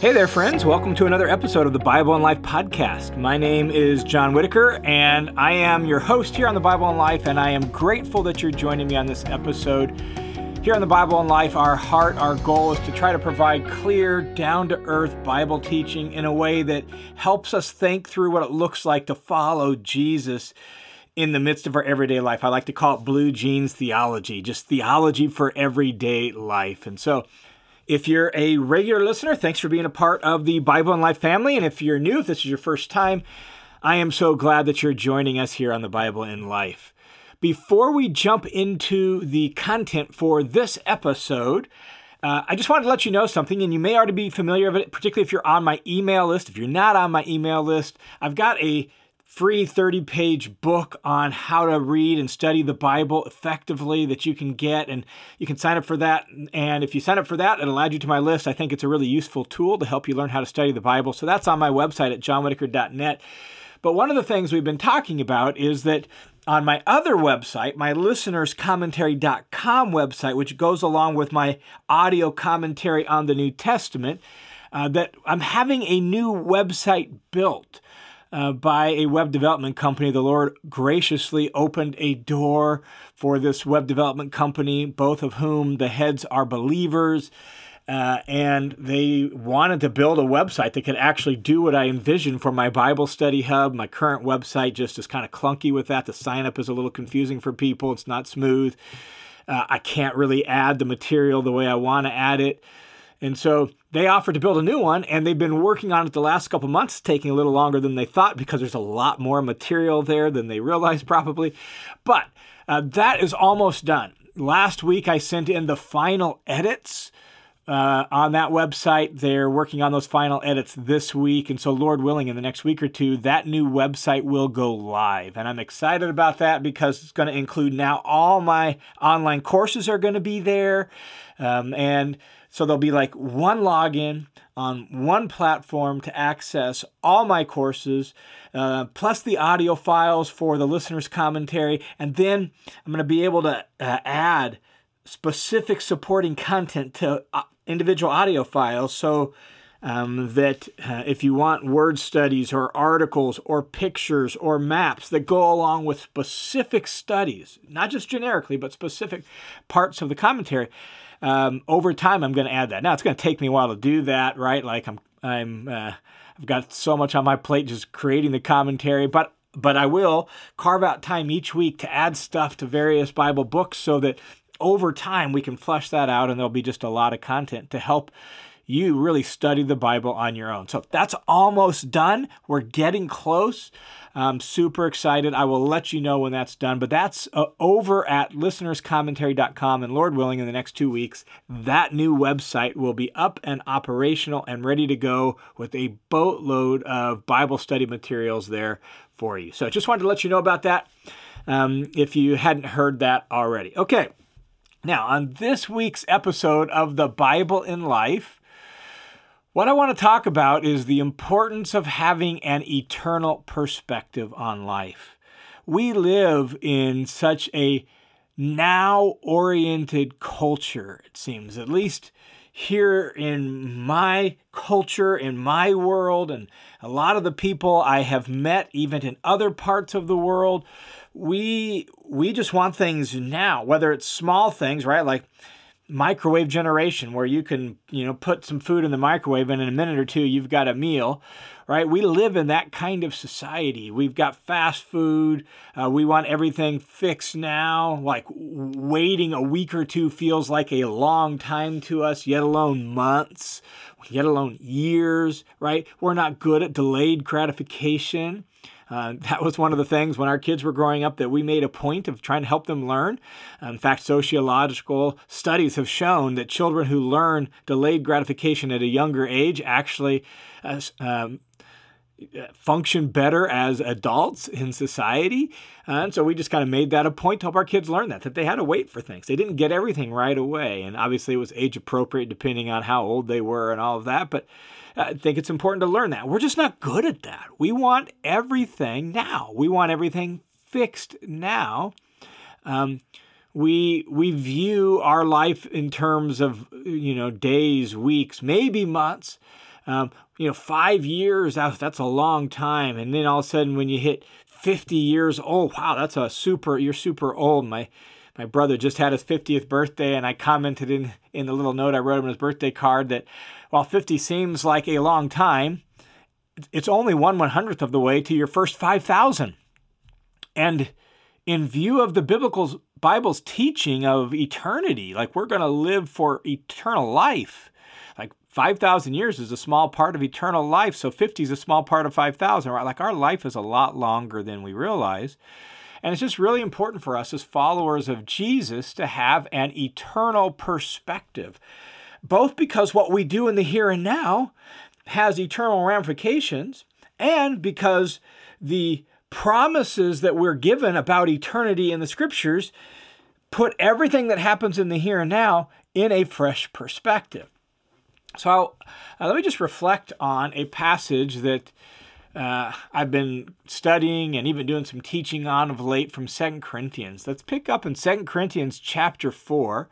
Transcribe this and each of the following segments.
Hey there, friends. Welcome to another episode of the Bible and Life podcast. My name is John Whitaker, and I am your host here on the Bible and Life, and I am grateful that you're joining me on this episode. Here on the Bible and Life, our heart, our goal is to try to provide clear, down to earth Bible teaching in a way that helps us think through what it looks like to follow Jesus in the midst of our everyday life. I like to call it blue jeans theology, just theology for everyday life. And so, if you're a regular listener, thanks for being a part of the Bible and Life family. And if you're new, if this is your first time, I am so glad that you're joining us here on the Bible and Life. Before we jump into the content for this episode, uh, I just wanted to let you know something, and you may already be familiar with it, particularly if you're on my email list. If you're not on my email list, I've got a free 30 page book on how to read and study the Bible effectively that you can get. And you can sign up for that. And if you sign up for that, it'll add you to my list. I think it's a really useful tool to help you learn how to study the Bible. So that's on my website at johnwhitaker.net. But one of the things we've been talking about is that on my other website, my listenerscommentary.com website, which goes along with my audio commentary on the New Testament, uh, that I'm having a new website built uh, by a web development company. The Lord graciously opened a door for this web development company, both of whom the heads are believers. Uh, and they wanted to build a website that could actually do what I envisioned for my Bible study hub. My current website just is kind of clunky with that. The sign up is a little confusing for people, it's not smooth. Uh, I can't really add the material the way I want to add it. And so they offered to build a new one, and they've been working on it the last couple months, taking a little longer than they thought because there's a lot more material there than they realized probably. But uh, that is almost done. Last week, I sent in the final edits. Uh, on that website. They're working on those final edits this week. And so, Lord willing, in the next week or two, that new website will go live. And I'm excited about that because it's going to include now all my online courses are going to be there. Um, and so there'll be like one login on one platform to access all my courses, uh, plus the audio files for the listener's commentary. And then I'm going to be able to uh, add specific supporting content to uh, individual audio files. So um, that uh, if you want word studies or articles or pictures or maps that go along with specific studies, not just generically, but specific parts of the commentary, um, over time I'm going to add that. Now it's going to take me a while to do that, right? Like I'm, I'm, uh, I've got so much on my plate just creating the commentary, but but I will carve out time each week to add stuff to various Bible books so that over time we can flesh that out and there'll be just a lot of content to help you really study the Bible on your own. So that's almost done. We're getting close. I'm super excited. I will let you know when that's done. But that's uh, over at listenerscommentary.com. And Lord willing, in the next two weeks, that new website will be up and operational and ready to go with a boatload of Bible study materials there for you. So I just wanted to let you know about that um, if you hadn't heard that already. Okay. Now, on this week's episode of The Bible and Life, what I want to talk about is the importance of having an eternal perspective on life. We live in such a now oriented culture, it seems, at least here in my culture, in my world, and a lot of the people I have met, even in other parts of the world, we we just want things now, whether it's small things, right? Like microwave generation where you can you know put some food in the microwave and in a minute or two you've got a meal right? We live in that kind of society. We've got fast food. Uh, we want everything fixed now. Like waiting a week or two feels like a long time to us yet alone months yet alone years right? We're not good at delayed gratification uh, that was one of the things when our kids were growing up that we made a point of trying to help them learn. in fact, sociological studies have shown that children who learn delayed gratification at a younger age actually uh, um, function better as adults in society. And so we just kind of made that a point to help our kids learn that, that they had to wait for things. They didn't get everything right away. And obviously it was age appropriate depending on how old they were and all of that. But I think it's important to learn that. We're just not good at that. We want everything now. We want everything fixed now. Um, we we view our life in terms of you know days, weeks, maybe months. Um, you know, five years, that's a long time. And then all of a sudden, when you hit 50 years old, wow, that's a super, you're super old. My, my brother just had his 50th birthday, and I commented in, in the little note I wrote him his birthday card that while 50 seems like a long time, it's only one one hundredth of the way to your first 5,000. And in view of the biblical Bible's teaching of eternity, like we're going to live for eternal life, like 5,000 years is a small part of eternal life, so 50 is a small part of 5,000, right? Like our life is a lot longer than we realize. And it's just really important for us as followers of Jesus to have an eternal perspective, both because what we do in the here and now has eternal ramifications, and because the promises that we're given about eternity in the scriptures put everything that happens in the here and now in a fresh perspective. So uh, let me just reflect on a passage that uh, I've been studying and even doing some teaching on of late from Second Corinthians. Let's pick up in Second Corinthians chapter 4,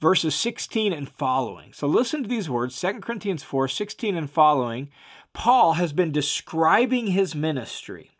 verses 16 and following. So listen to these words Second Corinthians 4, 16 and following. Paul has been describing his ministry.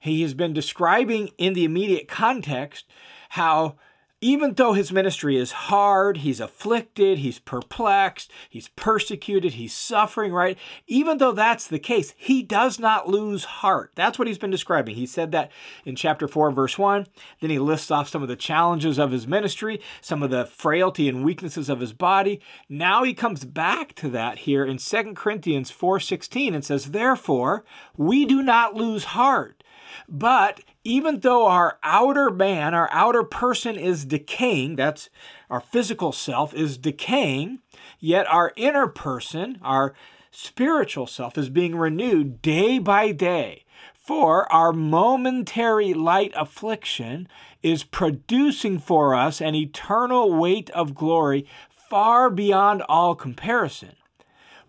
He has been describing in the immediate context how even though his ministry is hard, he's afflicted, he's perplexed, he's persecuted, he's suffering, right? Even though that's the case, he does not lose heart. That's what he's been describing. He said that in chapter 4, verse 1. Then he lists off some of the challenges of his ministry, some of the frailty and weaknesses of his body. Now he comes back to that here in 2 Corinthians 4:16 and says, "Therefore, we do not lose heart." But even though our outer man, our outer person is decaying, that's our physical self is decaying, yet our inner person, our spiritual self, is being renewed day by day. For our momentary light affliction is producing for us an eternal weight of glory far beyond all comparison.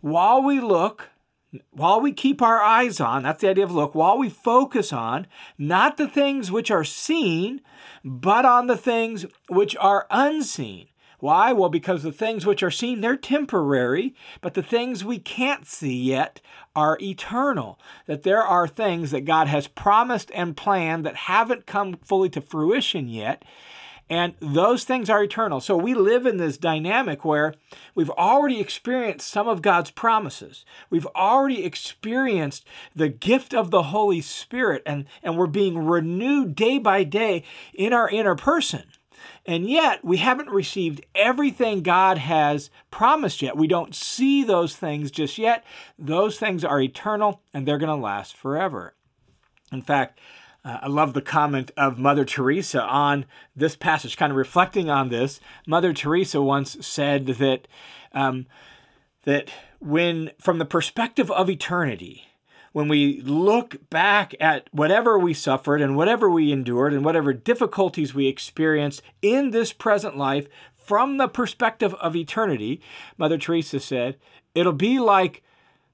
While we look while we keep our eyes on, that's the idea of look, while we focus on not the things which are seen, but on the things which are unseen. Why? Well, because the things which are seen, they're temporary, but the things we can't see yet are eternal. That there are things that God has promised and planned that haven't come fully to fruition yet, and those things are eternal. So we live in this dynamic where we've already experienced some of God's promises. We've already experienced the gift of the Holy Spirit, and, and we're being renewed day by day in our inner person. And yet, we haven't received everything God has promised yet. We don't see those things just yet. Those things are eternal and they're going to last forever. In fact, uh, I love the comment of Mother Teresa on this passage, kind of reflecting on this. Mother Teresa once said that um, that when, from the perspective of eternity, when we look back at whatever we suffered and whatever we endured and whatever difficulties we experienced in this present life, from the perspective of eternity, Mother Teresa said, it'll be like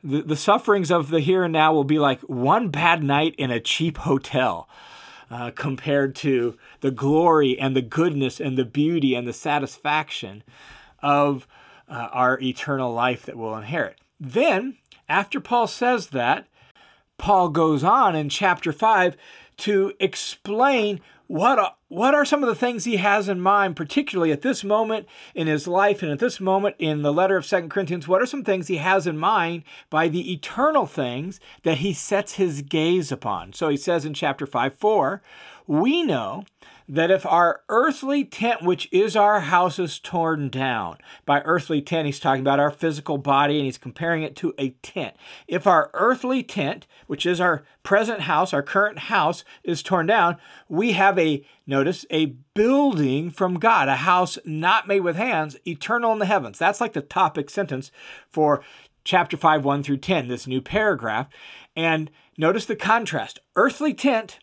the, the sufferings of the here and now will be like one bad night in a cheap hotel. Uh, compared to the glory and the goodness and the beauty and the satisfaction of uh, our eternal life that we'll inherit. Then, after Paul says that, Paul goes on in chapter 5 to explain what what are some of the things he has in mind particularly at this moment in his life and at this moment in the letter of Second corinthians? What are some things he has in mind by the eternal things that he sets his gaze upon? So he says in chapter 5 4 we know that if our earthly tent, which is our house, is torn down, by earthly tent, he's talking about our physical body and he's comparing it to a tent. If our earthly tent, which is our present house, our current house, is torn down, we have a, notice, a building from God, a house not made with hands, eternal in the heavens. That's like the topic sentence for chapter 5, 1 through 10, this new paragraph. And notice the contrast earthly tent,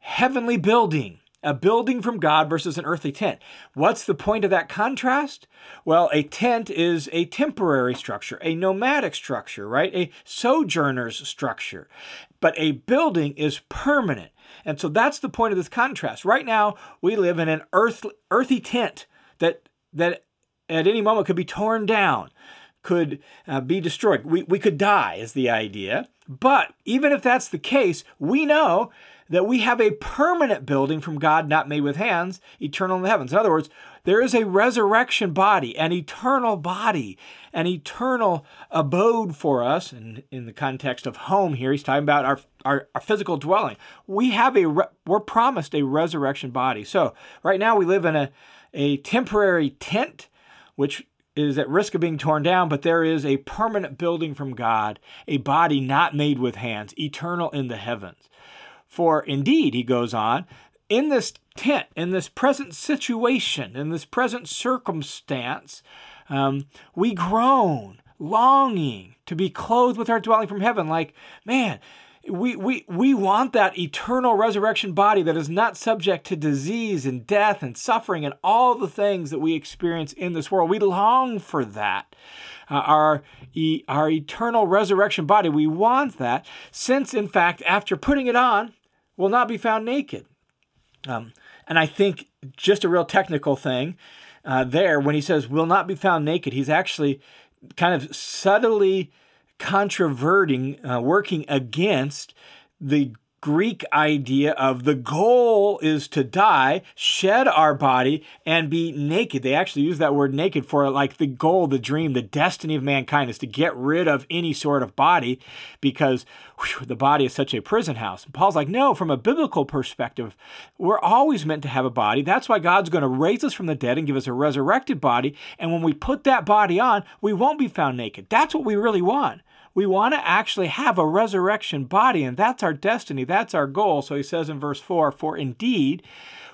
heavenly building a building from God versus an earthly tent. What's the point of that contrast? Well, a tent is a temporary structure, a nomadic structure, right? A sojourner's structure. But a building is permanent. And so that's the point of this contrast. Right now, we live in an earth, earthy tent that, that at any moment could be torn down. could uh, be destroyed. We, we could die, is the idea. But even if that's the case, we know that we have a permanent building from God not made with hands, eternal in the heavens. In other words, there is a resurrection body, an eternal body, an eternal abode for us. And in the context of home here, he's talking about our, our, our physical dwelling. We have a, we're promised a resurrection body. So right now we live in a, a temporary tent, which is at risk of being torn down, but there is a permanent building from God, a body not made with hands, eternal in the heavens. For indeed, he goes on, in this tent, in this present situation, in this present circumstance, um, we groan, longing to be clothed with our dwelling from heaven. Like, man, we, we, we want that eternal resurrection body that is not subject to disease and death and suffering and all the things that we experience in this world. We long for that. Uh, our, e- our eternal resurrection body, we want that, since in fact, after putting it on, will not be found naked. Um, and I think just a real technical thing uh, there, when he says will not be found naked, he's actually kind of subtly controverting, uh, working against the Greek idea of the goal is to die, shed our body, and be naked. They actually use that word naked for it. like the goal, the dream, the destiny of mankind is to get rid of any sort of body because whew, the body is such a prison house. And Paul's like, no, from a biblical perspective, we're always meant to have a body. That's why God's going to raise us from the dead and give us a resurrected body. And when we put that body on, we won't be found naked. That's what we really want. We want to actually have a resurrection body, and that's our destiny. That's our goal. So he says in verse 4 For indeed,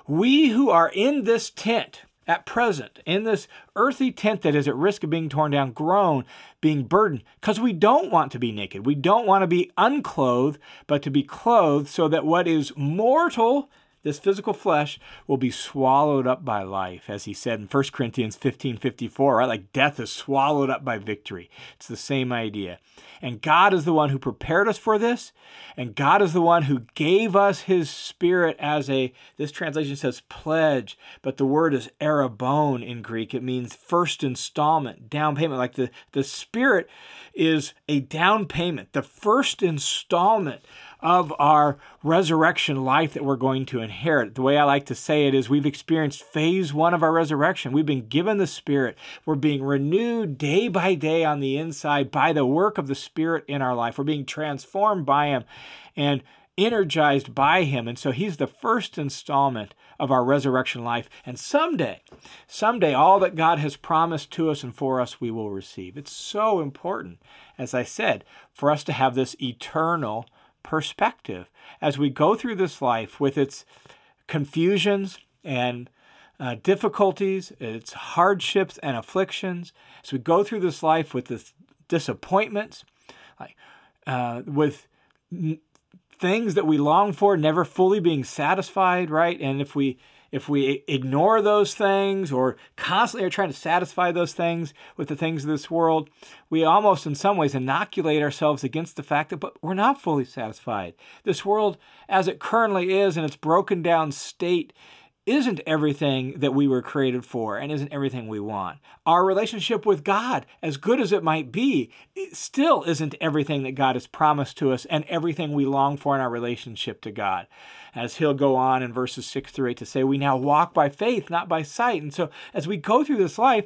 we who are in this tent, at present, in this earthy tent that is at risk of being torn down, groan, being burdened, because we don't want to be naked. We don't want to be unclothed, but to be clothed so that what is mortal this physical flesh will be swallowed up by life, as he said in 1 Corinthians 15 54, right? Like death is swallowed up by victory. It's the same idea. And God is the one who prepared us for this, and God is the one who gave us his spirit as a, this translation says pledge, but the word is arrabon in Greek. It means first installment, down payment. Like the, the spirit is a down payment, the first installment of our resurrection life that we're going to inherit. The way I like to say it is we've experienced phase one of our resurrection. We've been given the Spirit. We're being renewed day by day on the inside by the work of the Spirit in our life. We're being transformed by Him and energized by Him. And so He's the first installment of our resurrection life. And someday, someday, all that God has promised to us and for us, we will receive. It's so important, as I said, for us to have this eternal perspective as we go through this life with its confusions and uh, difficulties, its hardships and afflictions, as we go through this life with its disappointments, like, uh, with n- things that we long for never fully being satisfied, right? And if we if we ignore those things or constantly are trying to satisfy those things with the things of this world, we almost in some ways inoculate ourselves against the fact that but we're not fully satisfied. This world as it currently is in its broken down state isn't everything that we were created for and isn't everything we want. Our relationship with God, as good as it might be, it still isn't everything that God has promised to us and everything we long for in our relationship to God. As he'll go on in verses 6 through 8 to say, we now walk by faith, not by sight. And so as we go through this life,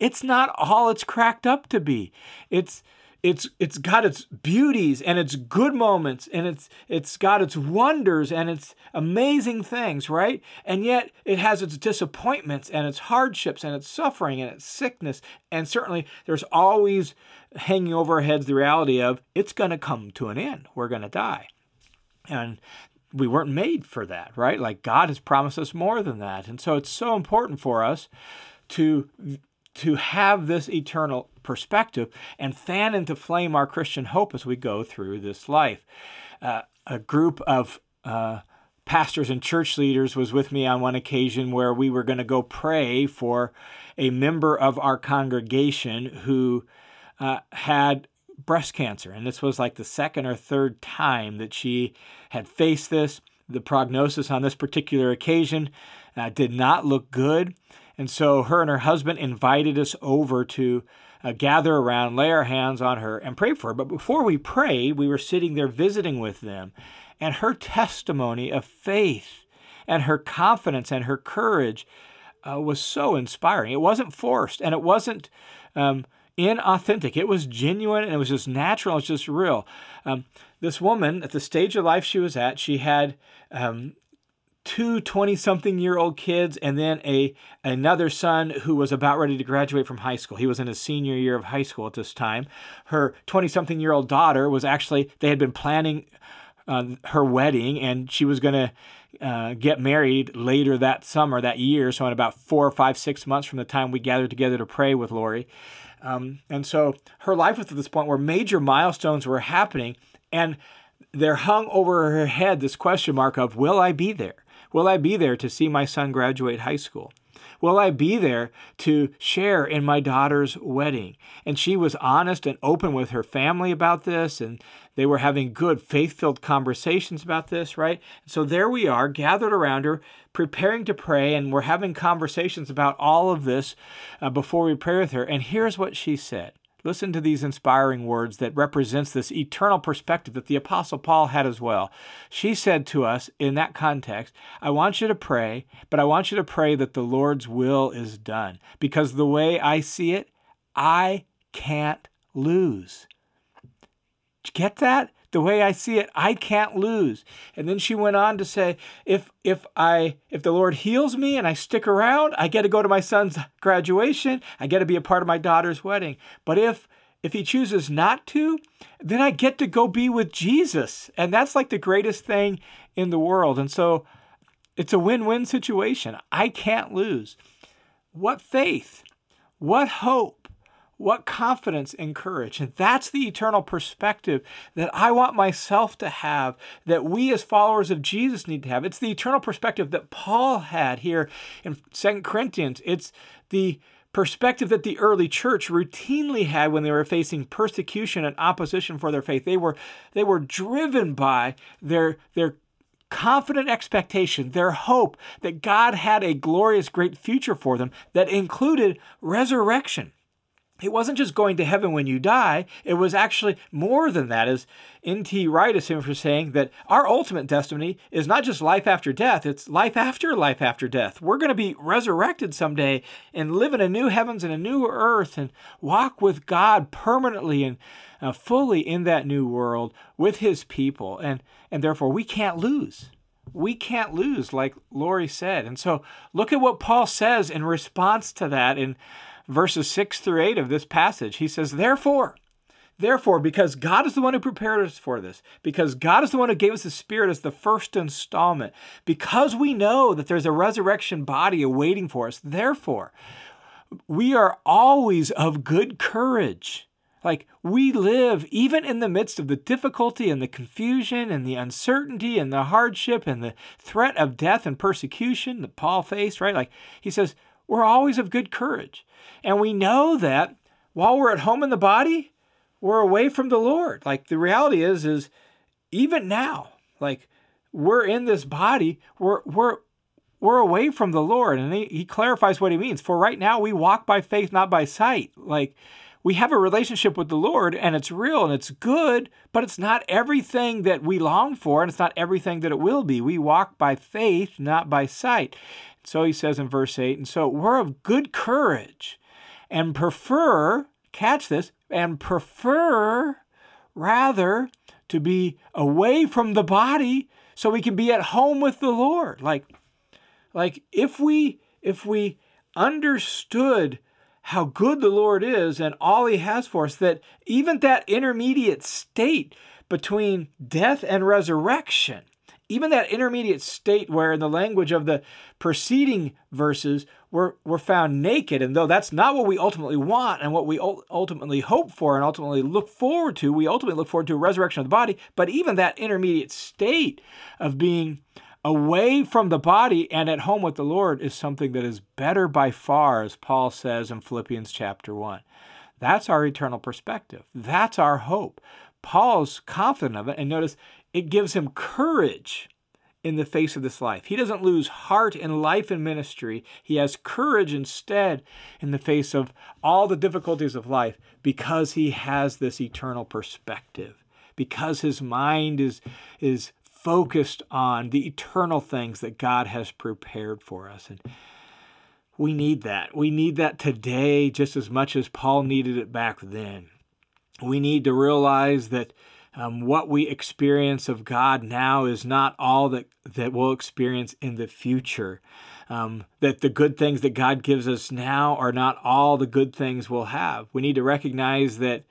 it's not all it's cracked up to be. It's it's it's got its beauties and its good moments and it's it's got its wonders and its amazing things right? And yet it has its disappointments and its hardships and its suffering and its sickness. And certainly there's always hanging over our heads the reality of it's going to come to an end. We're going to die. And we weren't made for that right? Like god has promised us more than that. And so it's so important for us to to have this eternal perspective and fan into flame our Christian hope as we go through this life. Uh, a group of uh, pastors and church leaders was with me on one occasion where we were going to go pray for a member of our congregation who uh, had breast cancer. And this was like the second or third time that she had faced this. The prognosis on this particular occasion uh, did not look good. And so her and her husband invited us over to uh, gather around, lay our hands on her, and pray for her. But before we prayed, we were sitting there visiting with them, and her testimony of faith and her confidence and her courage uh, was so inspiring. It wasn't forced and it wasn't um, inauthentic. It was genuine and it was just natural. It's just real. Um, this woman, at the stage of life she was at, she had um, two 20 something year old kids and then a another son who was about ready to graduate from high school. He was in his senior year of high school at this time. Her 20 something year old daughter was actually they had been planning uh, her wedding and she was going to uh, get married later that summer, that year. So, in about four or five, six months from the time we gathered together to pray with Lori. Um, and so her life was at this point where major milestones were happening, and there hung over her head this question mark of, Will I be there? Will I be there to see my son graduate high school? Will I be there to share in my daughter's wedding? And she was honest and open with her family about this, and they were having good, faith filled conversations about this, right? So there we are, gathered around her, preparing to pray, and we're having conversations about all of this uh, before we pray with her. And here's what she said Listen to these inspiring words that represents this eternal perspective that the apostle Paul had as well. She said to us in that context, I want you to pray, but I want you to pray that the Lord's will is done because the way I see it, I can't lose. Did you Get that? The way I see it, I can't lose. And then she went on to say, if if I if the Lord heals me and I stick around, I get to go to my son's graduation, I get to be a part of my daughter's wedding. But if if he chooses not to, then I get to go be with Jesus. And that's like the greatest thing in the world. And so it's a win-win situation. I can't lose. What faith? What hope? What confidence and courage. And that's the eternal perspective that I want myself to have, that we as followers of Jesus need to have. It's the eternal perspective that Paul had here in Second Corinthians. It's the perspective that the early church routinely had when they were facing persecution and opposition for their faith. They were they were driven by their their confident expectation, their hope that God had a glorious great future for them that included resurrection it wasn't just going to heaven when you die, it was actually more than that, as N.T. Wright is for saying that our ultimate destiny is not just life after death, it's life after life after death. We're going to be resurrected someday and live in a new heavens and a new earth and walk with God permanently and uh, fully in that new world with his people. And, and therefore, we can't lose we can't lose, like Lori said. And so look at what Paul says in response to that in verses 6 through 8 of this passage. He says, Therefore, Therefore, because God is the one who prepared us for this, because God is the one who gave us the Spirit as the first installment, because we know that there's a resurrection body awaiting for us, therefore, we are always of good courage. Like we live even in the midst of the difficulty and the confusion and the uncertainty and the hardship and the threat of death and persecution that Paul faced, right? Like he says, we're always of good courage. And we know that while we're at home in the body, we're away from the Lord. Like the reality is, is even now, like we're in this body, we're we're we're away from the Lord. And he, he clarifies what he means. For right now we walk by faith, not by sight. Like we have a relationship with the Lord and it's real and it's good, but it's not everything that we long for and it's not everything that it will be. We walk by faith, not by sight. So he says in verse 8, and so we're of good courage and prefer, catch this, and prefer rather to be away from the body so we can be at home with the Lord. Like, like if we if we understood how good the Lord is and all he has for us, that even that intermediate state between death and resurrection even that intermediate state where in the language of the preceding verses we're, we're found naked. And though that's not what we ultimately want and what we ultimately hope for and ultimately look forward to we ultimately look forward to a resurrection of the body. But even that intermediate state of being away from the body and at home with the lord is something that is better by far as paul says in philippians chapter 1 that's our eternal perspective that's our hope paul's confident of it and notice it gives him courage in the face of this life. He doesn't lose heart in life and ministry. He has courage instead in the face of all the difficulties of life because he has this eternal perspective, because his mind is, is focused on the eternal things that God has prepared for us. And we need that. We need that today just as much as Paul needed it back then. We need to realize that um, what we experience of God now is not all that, that we'll experience in the future. Um, that the good things that God gives us now are not all the good things we'll have. We need to recognize that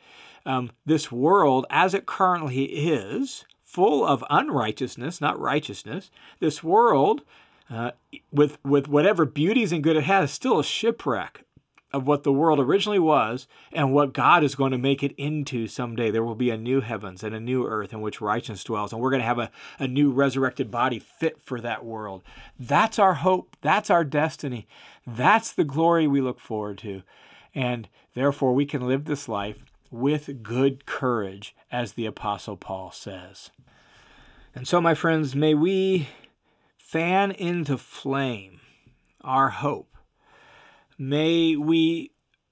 um, this world, as it currently is, full of unrighteousness, not righteousness, this world, uh, with, with whatever beauties and good it has, still a shipwreck of what the world originally was and what God is going to make it into someday. There will be a new heavens and a new earth in which righteousness dwells, and we're going to have a, a new resurrected body fit for that world. That's our hope. That's our destiny. That's the glory we look forward to. And therefore, we can live this life with good courage, as the Apostle Paul says. And so, my friends, may we fan into flame our hope May we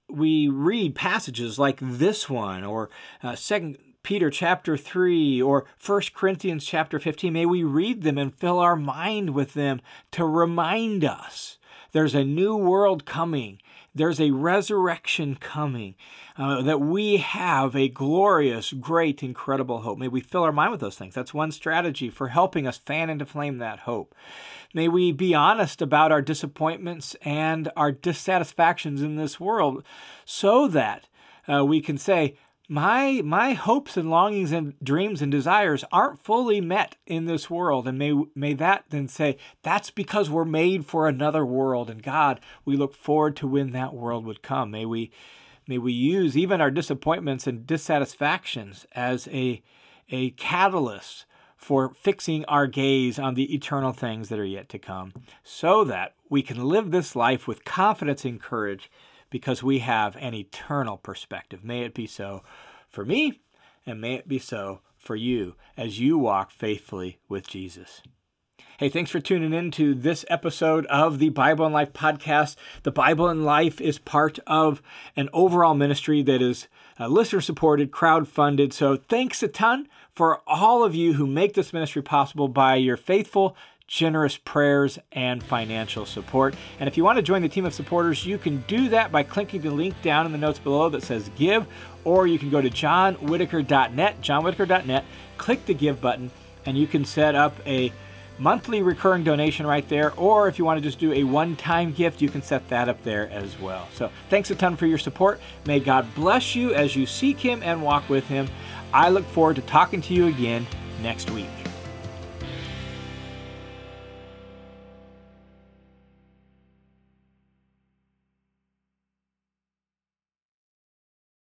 we read passages like this one or uh, Second Peter chapter 3 or First Corinthians chapter 15. May we read them and fill our mind with them to remind us there's a new world coming. There's a resurrection coming, uh, that we have a glorious, great, incredible hope. May we fill our mind with those things. That's one strategy for helping us fan into flame that hope. May we be honest about our disappointments and our dissatisfactions in this world so that uh, we can say, my my hopes and longings and dreams and desires aren't fully met in this world. And may may that then say that's because we're made for another world and God we look forward to when that world would come. May we may we use even our disappointments and dissatisfactions as a a catalyst for fixing our gaze on the eternal things that are yet to come, so that we can live this life with confidence and courage because we have an eternal perspective. May it be so for me, and may it be so for you as you walk faithfully with Jesus. Hey, thanks for tuning in to this episode of the Bible and Life podcast. The Bible and Life is part of an overall ministry that is uh, listener supported, crowd funded. So thanks a ton for all of you who make this ministry possible by your faithful, generous prayers and financial support. And if you want to join the team of supporters, you can do that by clicking the link down in the notes below that says give, or you can go to johnwhittaker.net, johnwhittaker.net, click the give button, and you can set up a monthly recurring donation right there, or if you want to just do a one time gift, you can set that up there as well. So thanks a ton for your support. May God bless you as you seek Him and walk with Him. I look forward to talking to you again next week.